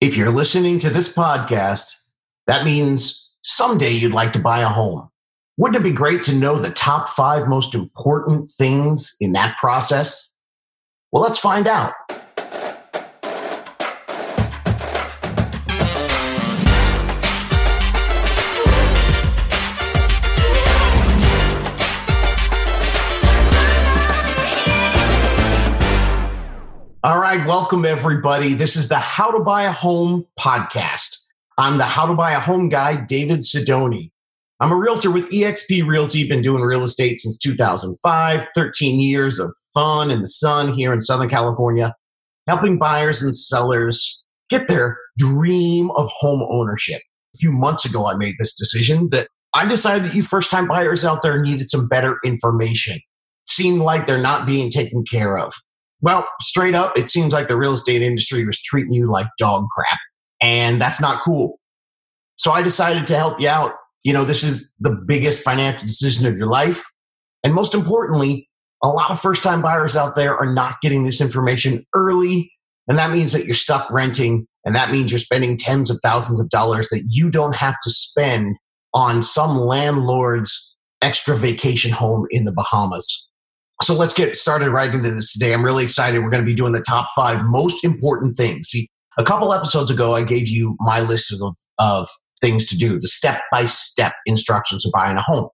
If you're listening to this podcast, that means someday you'd like to buy a home. Wouldn't it be great to know the top five most important things in that process? Well, let's find out. Welcome everybody. This is the How to Buy a Home podcast. I'm the How to Buy a Home guy, David Sidoni. I'm a realtor with eXp Realty, been doing real estate since 2005, 13 years of fun in the sun here in Southern California, helping buyers and sellers get their dream of home ownership. A few months ago, I made this decision that I decided that you first time buyers out there needed some better information. seemed like they're not being taken care of. Well, straight up, it seems like the real estate industry was treating you like dog crap. And that's not cool. So I decided to help you out. You know, this is the biggest financial decision of your life. And most importantly, a lot of first time buyers out there are not getting this information early. And that means that you're stuck renting. And that means you're spending tens of thousands of dollars that you don't have to spend on some landlord's extra vacation home in the Bahamas. So let's get started right into this today. I'm really excited. We're going to be doing the top five most important things. See, a couple episodes ago, I gave you my list of, of things to do, the step by step instructions of buying a home.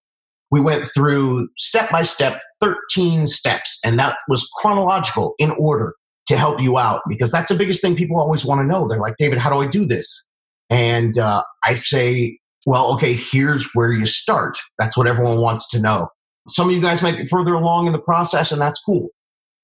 We went through step by step 13 steps, and that was chronological in order to help you out because that's the biggest thing people always want to know. They're like, David, how do I do this? And uh, I say, well, okay, here's where you start. That's what everyone wants to know. Some of you guys might be further along in the process, and that's cool.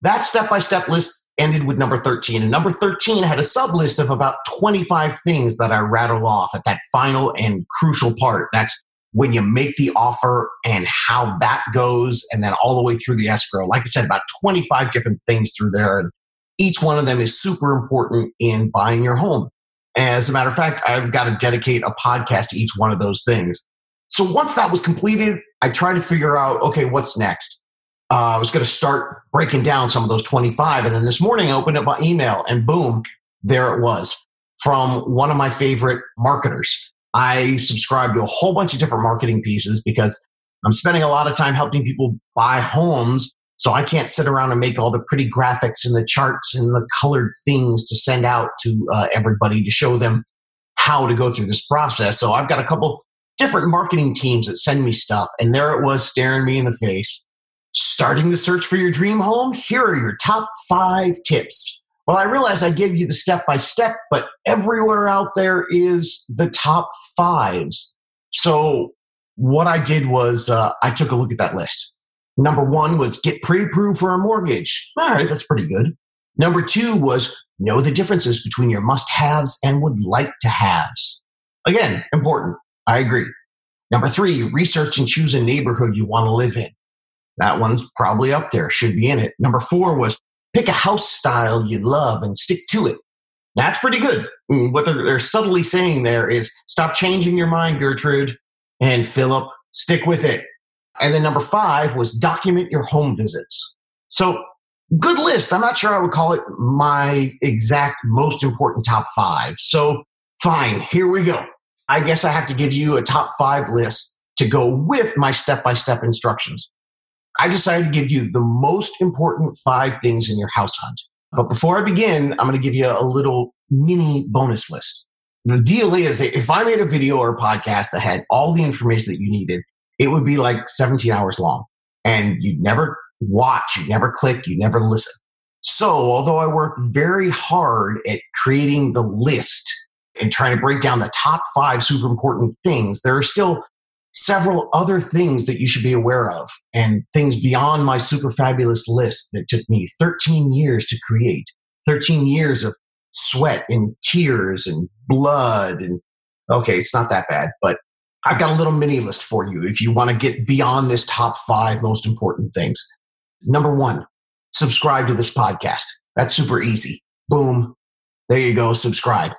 That step by step list ended with number 13. And number 13 had a sub list of about 25 things that I rattle off at that final and crucial part. That's when you make the offer and how that goes, and then all the way through the escrow. Like I said, about 25 different things through there. And each one of them is super important in buying your home. As a matter of fact, I've got to dedicate a podcast to each one of those things. So once that was completed, I tried to figure out, okay, what's next? Uh, I was going to start breaking down some of those 25. And then this morning I opened up my email and boom, there it was from one of my favorite marketers. I subscribe to a whole bunch of different marketing pieces because I'm spending a lot of time helping people buy homes. So I can't sit around and make all the pretty graphics and the charts and the colored things to send out to uh, everybody to show them how to go through this process. So I've got a couple different marketing teams that send me stuff. And there it was staring me in the face. Starting the search for your dream home? Here are your top five tips. Well, I realized I gave you the step by step, but everywhere out there is the top fives. So what I did was uh, I took a look at that list. Number one was get pre approved for a mortgage. All right, that's pretty good. Number two was know the differences between your must haves and would like to haves. Again, important. I agree. Number three, research and choose a neighborhood you want to live in. That one's probably up there, should be in it. Number four was pick a house style you love and stick to it. That's pretty good. Mm, what they're, they're subtly saying there is stop changing your mind, Gertrude, and Philip, stick with it. And then number five was document your home visits. So, good list. I'm not sure I would call it my exact most important top five. So, fine, here we go. I guess I have to give you a top five list to go with my step by step instructions. I decided to give you the most important five things in your house hunt. But before I begin, I'm going to give you a little mini bonus list. The deal is if I made a video or a podcast that had all the information that you needed, it would be like 17 hours long and you'd never watch, you'd never click, you'd never listen. So although I worked very hard at creating the list and trying to break down the top five super important things, there are still several other things that you should be aware of and things beyond my super fabulous list that took me 13 years to create. 13 years of sweat and tears and blood and okay it's not that bad but i've got a little mini list for you if you want to get beyond this top five most important things. Number one subscribe to this podcast. That's super easy. Boom. There you go. Subscribe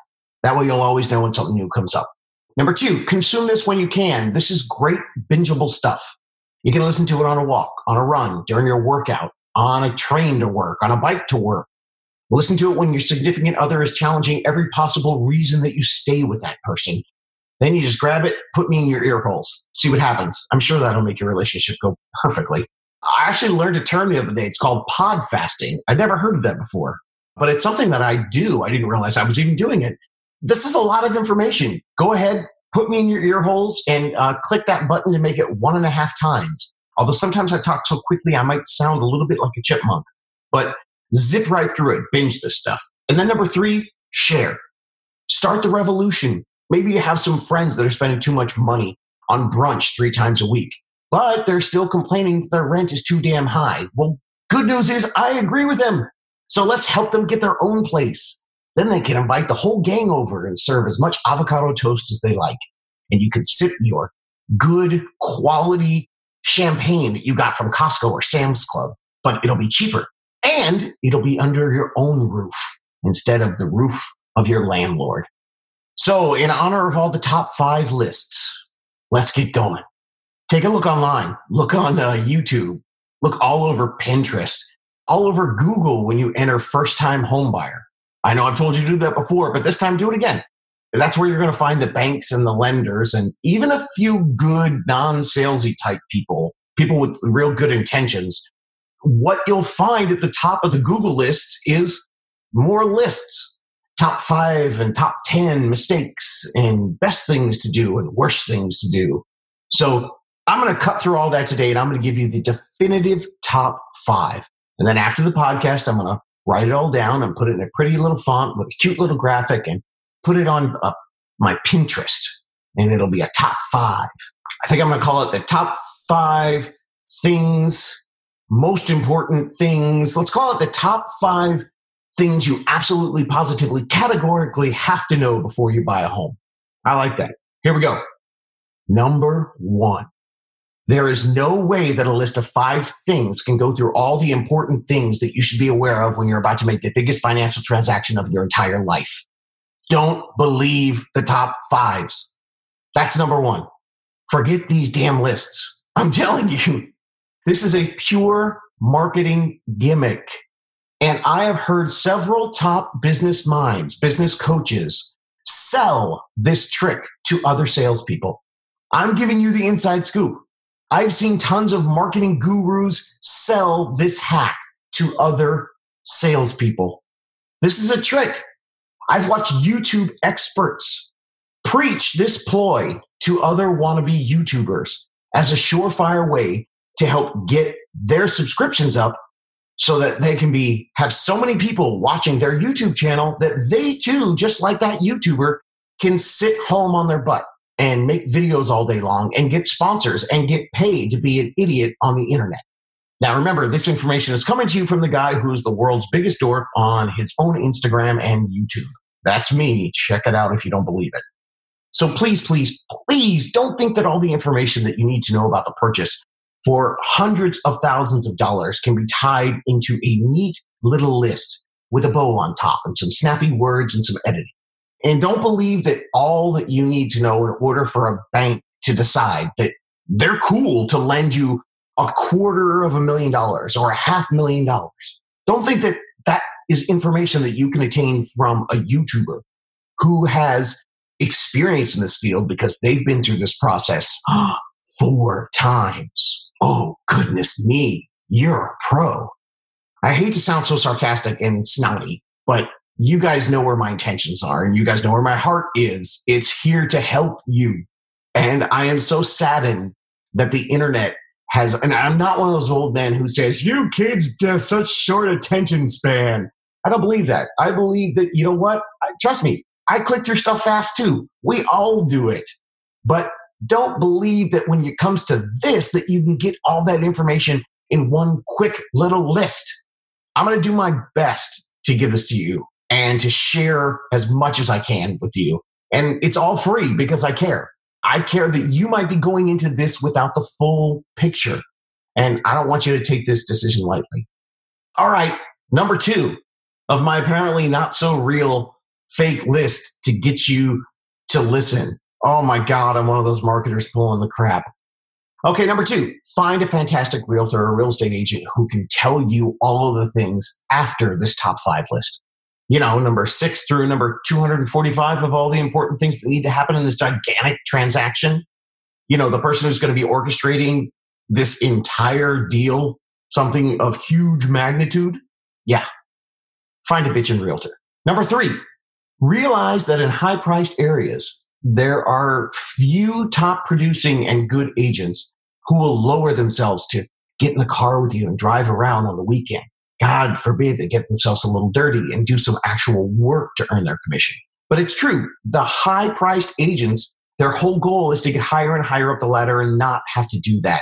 that way you'll always know when something new comes up. Number two, consume this when you can. This is great bingeable stuff. You can listen to it on a walk, on a run, during your workout, on a train to work, on a bike to work. Listen to it when your significant other is challenging every possible reason that you stay with that person. Then you just grab it, put me in your ear holes, see what happens. I'm sure that'll make your relationship go perfectly. I actually learned a term the other day. It's called pod fasting. I'd never heard of that before, but it's something that I do. I didn't realize I was even doing it. This is a lot of information. Go ahead, put me in your ear holes and uh, click that button to make it one and a half times. Although sometimes I talk so quickly, I might sound a little bit like a chipmunk, but zip right through it, binge this stuff. And then number three, share. Start the revolution. Maybe you have some friends that are spending too much money on brunch three times a week, but they're still complaining that their rent is too damn high. Well, good news is I agree with them. So let's help them get their own place. Then they can invite the whole gang over and serve as much avocado toast as they like. And you can sip your good quality champagne that you got from Costco or Sam's Club, but it'll be cheaper and it'll be under your own roof instead of the roof of your landlord. So, in honor of all the top five lists, let's get going. Take a look online, look on uh, YouTube, look all over Pinterest, all over Google when you enter first time homebuyer. I know I've told you to do that before, but this time do it again. That's where you're going to find the banks and the lenders and even a few good non salesy type people, people with real good intentions. What you'll find at the top of the Google lists is more lists top five and top 10 mistakes and best things to do and worst things to do. So I'm going to cut through all that today and I'm going to give you the definitive top five. And then after the podcast, I'm going to write it all down and put it in a pretty little font with a cute little graphic and put it on uh, my Pinterest. And it'll be a top five. I think I'm going to call it the top five things, most important things. Let's call it the top five things you absolutely, positively, categorically have to know before you buy a home. I like that. Here we go. Number one. There is no way that a list of five things can go through all the important things that you should be aware of when you're about to make the biggest financial transaction of your entire life. Don't believe the top fives. That's number one. Forget these damn lists. I'm telling you, this is a pure marketing gimmick and I have heard several top business minds, business coaches sell this trick to other salespeople. I'm giving you the inside scoop. I've seen tons of marketing gurus sell this hack to other salespeople. This is a trick. I've watched YouTube experts preach this ploy to other wannabe YouTubers as a surefire way to help get their subscriptions up so that they can be have so many people watching their YouTube channel that they too, just like that YouTuber, can sit home on their butt and make videos all day long and get sponsors and get paid to be an idiot on the internet. Now, remember, this information is coming to you from the guy who's the world's biggest dork on his own Instagram and YouTube. That's me. Check it out if you don't believe it. So please, please, please don't think that all the information that you need to know about the purchase for hundreds of thousands of dollars can be tied into a neat little list with a bow on top and some snappy words and some editing. And don't believe that all that you need to know in order for a bank to decide that they're cool to lend you a quarter of a million dollars or a half million dollars. Don't think that that is information that you can attain from a YouTuber who has experience in this field because they've been through this process four times. Oh, goodness me, you're a pro. I hate to sound so sarcastic and snotty, but you guys know where my intentions are and you guys know where my heart is. It's here to help you. And I am so saddened that the internet has, and I'm not one of those old men who says, you kids have such short attention span. I don't believe that. I believe that, you know what? Trust me, I click through stuff fast too. We all do it. But don't believe that when it comes to this that you can get all that information in one quick little list i'm going to do my best to give this to you and to share as much as i can with you. And it's all free because i care. I care that you might be going into this without the full picture. And i don't want you to take this decision lightly. All right number two of my apparently not so real fake list to get you to listen. Oh my God, I'm one of those marketers pulling the crap. Okay, number two, find a fantastic realtor or real estate agent who can tell you all of the things after this top five list. You know, number six through number 245 of all the important things that need to happen in this gigantic transaction. You know, the person who's going to be orchestrating this entire deal, something of huge magnitude. Yeah, find a bitchin' realtor. Number three, realize that in high priced areas, there are few top producing and good agents who will lower themselves to get in the car with you and drive around on the weekend. God forbid they get themselves a little dirty and do some actual work to earn their commission. But it's true. The high priced agents, their whole goal is to get higher and higher up the ladder and not have to do that.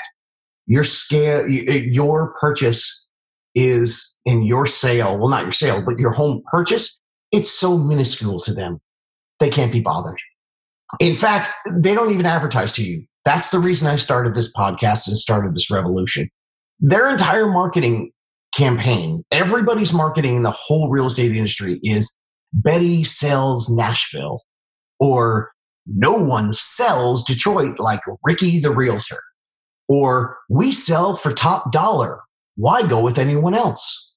Your scale, your purchase is in your sale. Well, not your sale, but your home purchase. It's so minuscule to them. They can't be bothered. In fact, they don't even advertise to you. That's the reason I started this podcast and started this revolution. Their entire marketing campaign, everybody's marketing in the whole real estate industry is Betty sells Nashville or no one sells Detroit like Ricky the realtor or we sell for top dollar. Why go with anyone else?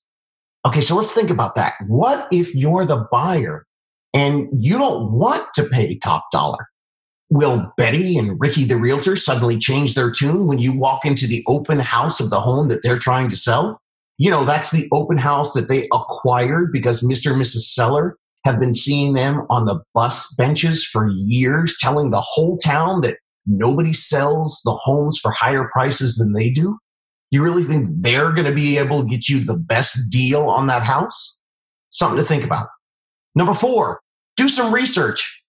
Okay, so let's think about that. What if you're the buyer and you don't want to pay top dollar? Will Betty and Ricky the realtor suddenly change their tune when you walk into the open house of the home that they're trying to sell? You know, that's the open house that they acquired because Mr. and Mrs. Seller have been seeing them on the bus benches for years, telling the whole town that nobody sells the homes for higher prices than they do. You really think they're going to be able to get you the best deal on that house? Something to think about. Number four, do some research.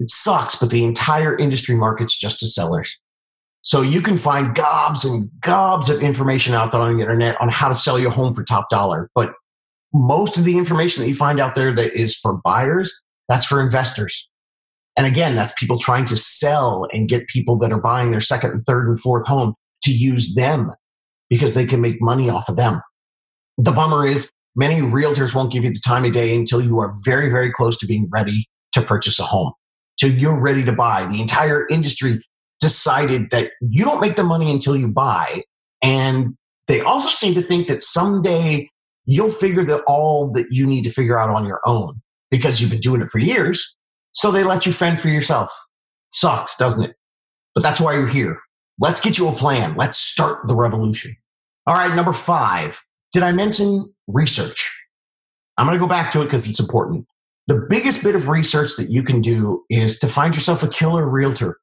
It sucks, but the entire industry market's just to sellers. So you can find gobs and gobs of information out there on the internet on how to sell your home for top dollar. But most of the information that you find out there that is for buyers, that's for investors. And again, that's people trying to sell and get people that are buying their second and third and fourth home to use them because they can make money off of them. The bummer is many realtors won't give you the time of day until you are very, very close to being ready to purchase a home. Till you're ready to buy. The entire industry decided that you don't make the money until you buy. And they also seem to think that someday you'll figure that all that you need to figure out on your own because you've been doing it for years. So they let you fend for yourself. Sucks, doesn't it? But that's why you're here. Let's get you a plan. Let's start the revolution. All right, number five. Did I mention research? I'm going to go back to it because it's important. The biggest bit of research that you can do is to find yourself a killer realtor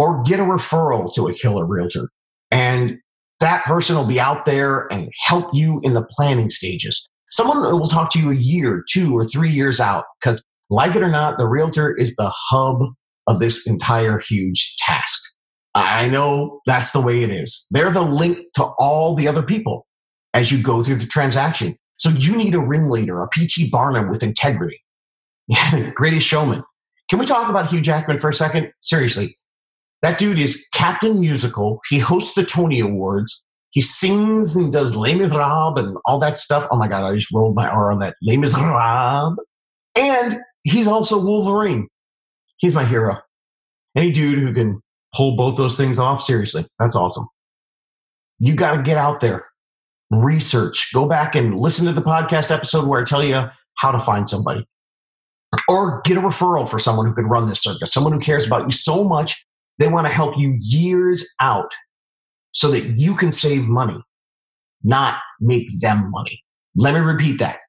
or get a referral to a killer realtor. And that person will be out there and help you in the planning stages. Someone will talk to you a year, two, or three years out because, like it or not, the realtor is the hub of this entire huge task. I know that's the way it is. They're the link to all the other people as you go through the transaction. So you need a ringleader, a PT Barnum with integrity. Greatest showman. Can we talk about Hugh Jackman for a second? Seriously, that dude is Captain Musical. He hosts the Tony Awards. He sings and does Les Miserables and all that stuff. Oh my God, I just rolled my R on that. Les Miserables. And he's also Wolverine. He's my hero. Any dude who can pull both those things off, seriously, that's awesome. You got to get out there, research, go back and listen to the podcast episode where I tell you how to find somebody. Or get a referral for someone who could run this circus, someone who cares about you so much they want to help you years out so that you can save money, not make them money. Let me repeat that.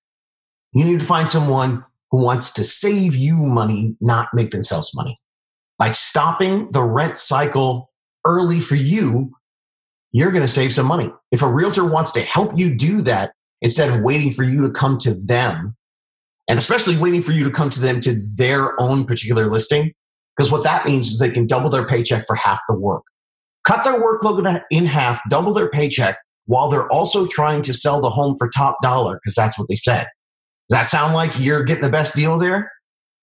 You need to find someone who wants to save you money, not make themselves money. By stopping the rent cycle early for you, you're going to save some money. If a realtor wants to help you do that instead of waiting for you to come to them, and especially waiting for you to come to them to their own particular listing, because what that means is they can double their paycheck for half the work. Cut their workload in half, double their paycheck, while they're also trying to sell the home for top dollar, because that's what they said. Does that sound like you're getting the best deal there?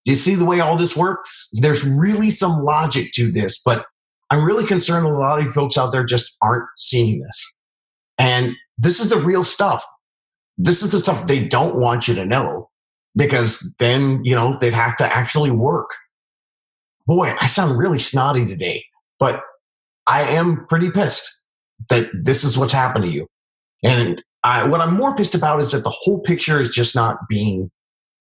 Do you see the way all this works? There's really some logic to this, but I'm really concerned a lot of folks out there just aren't seeing this. And this is the real stuff. This is the stuff they don't want you to know because then, you know, they'd have to actually work boy, I sound really snotty today, but I am pretty pissed that this is what's happened to you. And I, what I'm more pissed about is that the whole picture is just not being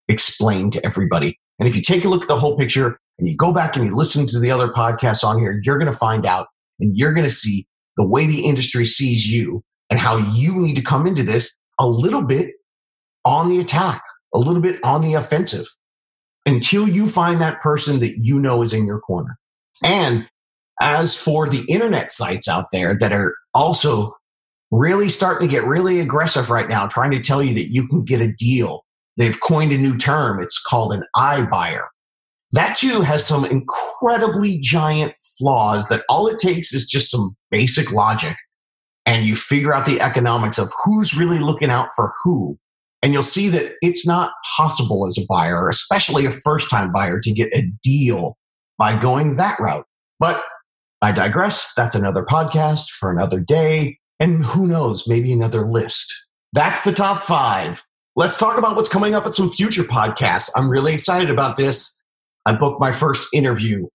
explained to everybody. And if you take a look at the whole picture and you go back and you listen to the other podcasts on here, you're going to find out and you're going to see the way the industry sees you and how you need to come into this a little bit on the attack, a little bit on the offensive until you find that person that you know is in your corner. And as for the internet sites out there that are also really starting to get really aggressive right now, trying to tell you that you can get a deal. They've coined a new term. It's called an iBuyer. That too has some incredibly giant flaws that all it takes is just some basic logic and you figure out the economics of who's really looking out for who. And you'll see that it's not possible as a buyer, especially a first time buyer, to get a deal by going that route. But I digress. That's another podcast for another day. And who knows, maybe another list. That's the top five. Let's talk about what's coming up at some future podcasts. I'm really excited about this. I booked my first interview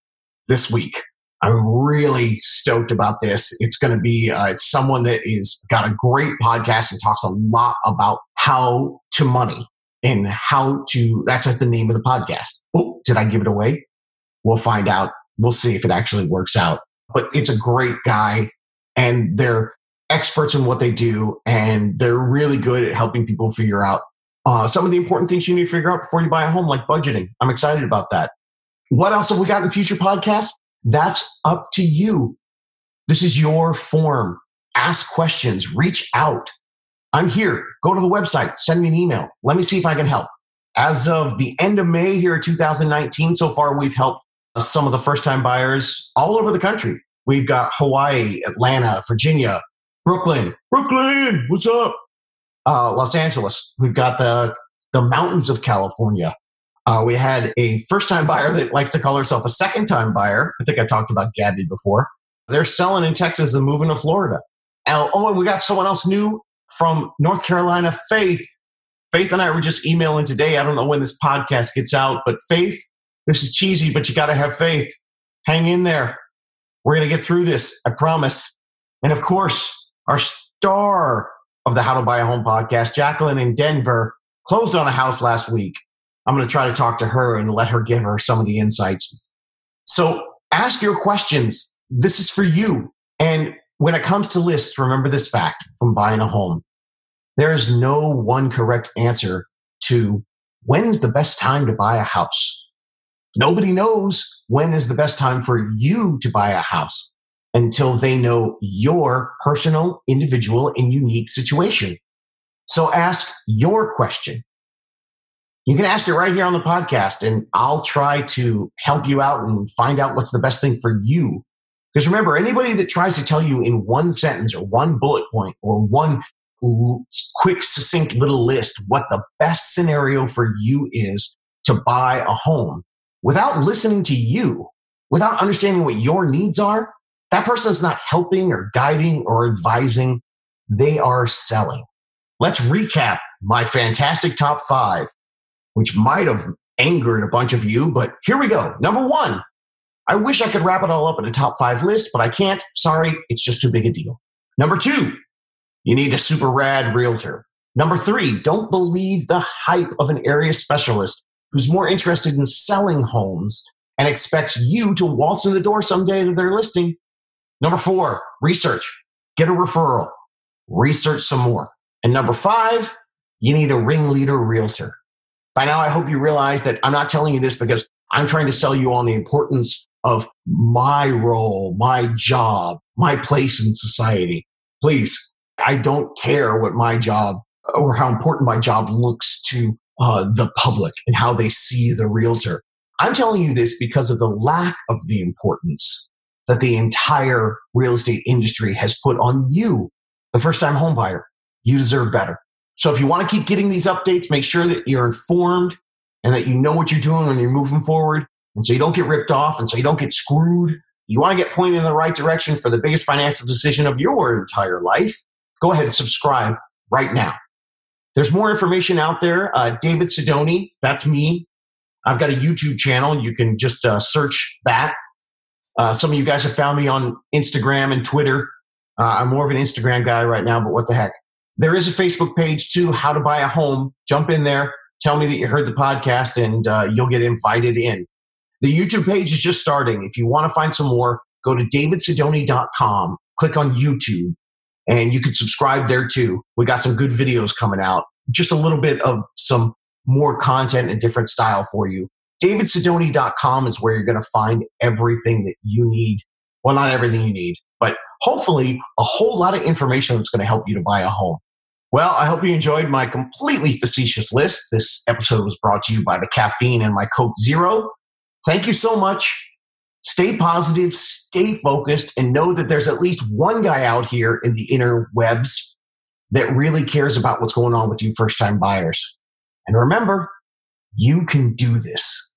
this week. I'm really stoked about this. It's going to be uh, it's someone that is got a great podcast and talks a lot about how to money and how to. That's at the name of the podcast. Oh, did I give it away? We'll find out. We'll see if it actually works out. But it's a great guy, and they're experts in what they do, and they're really good at helping people figure out uh, some of the important things you need to figure out before you buy a home, like budgeting. I'm excited about that. What else have we got in future podcasts? That's up to you. This is your form. Ask questions, reach out. I'm here. Go to the website, send me an email. Let me see if I can help. As of the end of May here, 2019, so far we've helped some of the first time buyers all over the country. We've got Hawaii, Atlanta, Virginia, Brooklyn, Brooklyn, what's up? Uh, Los Angeles. We've got the the mountains of California. Uh, we had a first time buyer that likes to call herself a second time buyer. I think I talked about Gabby before. They're selling in Texas and moving to Florida. And, oh, and we got someone else new from North Carolina, Faith. Faith and I were just emailing today. I don't know when this podcast gets out, but Faith, this is cheesy, but you got to have faith. Hang in there. We're going to get through this. I promise. And of course, our star of the How to Buy a Home podcast, Jacqueline in Denver, closed on a house last week. I'm going to try to talk to her and let her give her some of the insights. So ask your questions. This is for you. And when it comes to lists, remember this fact from buying a home. There is no one correct answer to when's the best time to buy a house. Nobody knows when is the best time for you to buy a house until they know your personal, individual, and unique situation. So ask your question. You can ask it right here on the podcast, and I'll try to help you out and find out what's the best thing for you. Because remember, anybody that tries to tell you in one sentence or one bullet point or one quick, succinct little list what the best scenario for you is to buy a home without listening to you, without understanding what your needs are, that person is not helping or guiding or advising. They are selling. Let's recap my fantastic top five, which might have angered a bunch of you, but here we go. Number one, I wish I could wrap it all up in a top five list, but I can't. Sorry, it's just too big a deal. Number two, you need a super rad realtor. Number three, don't believe the hype of an area specialist who's more interested in selling homes and expects you to waltz in the door someday to their listing. Number four, research. Get a referral. Research some more. And number five, you need a ringleader realtor. By now, I hope you realize that I'm not telling you this because I'm trying to sell you on the importance of my role, my job, my place in society. Please, I don't care what my job or how important my job looks to uh, the public and how they see the realtor. I'm telling you this because of the lack of the importance that the entire real estate industry has put on you, the first time homebuyer. You deserve better. So if you want to keep getting these updates, make sure that you're informed and that you know what you're doing when you're moving forward. And so you don't get ripped off and so you don't get screwed. You want to get pointed in the right direction for the biggest financial decision of your entire life. Go ahead and subscribe right now. There's more information out there. Uh, David Sidoni, that's me. I've got a YouTube channel. You can just uh, search that. Uh, some of you guys have found me on Instagram and Twitter. Uh, I'm more of an Instagram guy right now, but what the heck. There is a Facebook page too, How to Buy a Home. Jump in there, tell me that you heard the podcast, and uh, you'll get invited in. The YouTube page is just starting. If you want to find some more, go to davidsidoni.com, click on YouTube, and you can subscribe there too. We got some good videos coming out, just a little bit of some more content and different style for you. DavidSidoni.com is where you're going to find everything that you need. Well, not everything you need, but hopefully a whole lot of information that's going to help you to buy a home. Well, I hope you enjoyed my completely facetious list. This episode was brought to you by the caffeine and my Coke Zero. Thank you so much. Stay positive, stay focused, and know that there's at least one guy out here in the inner webs that really cares about what's going on with you first time buyers. And remember, you can do this.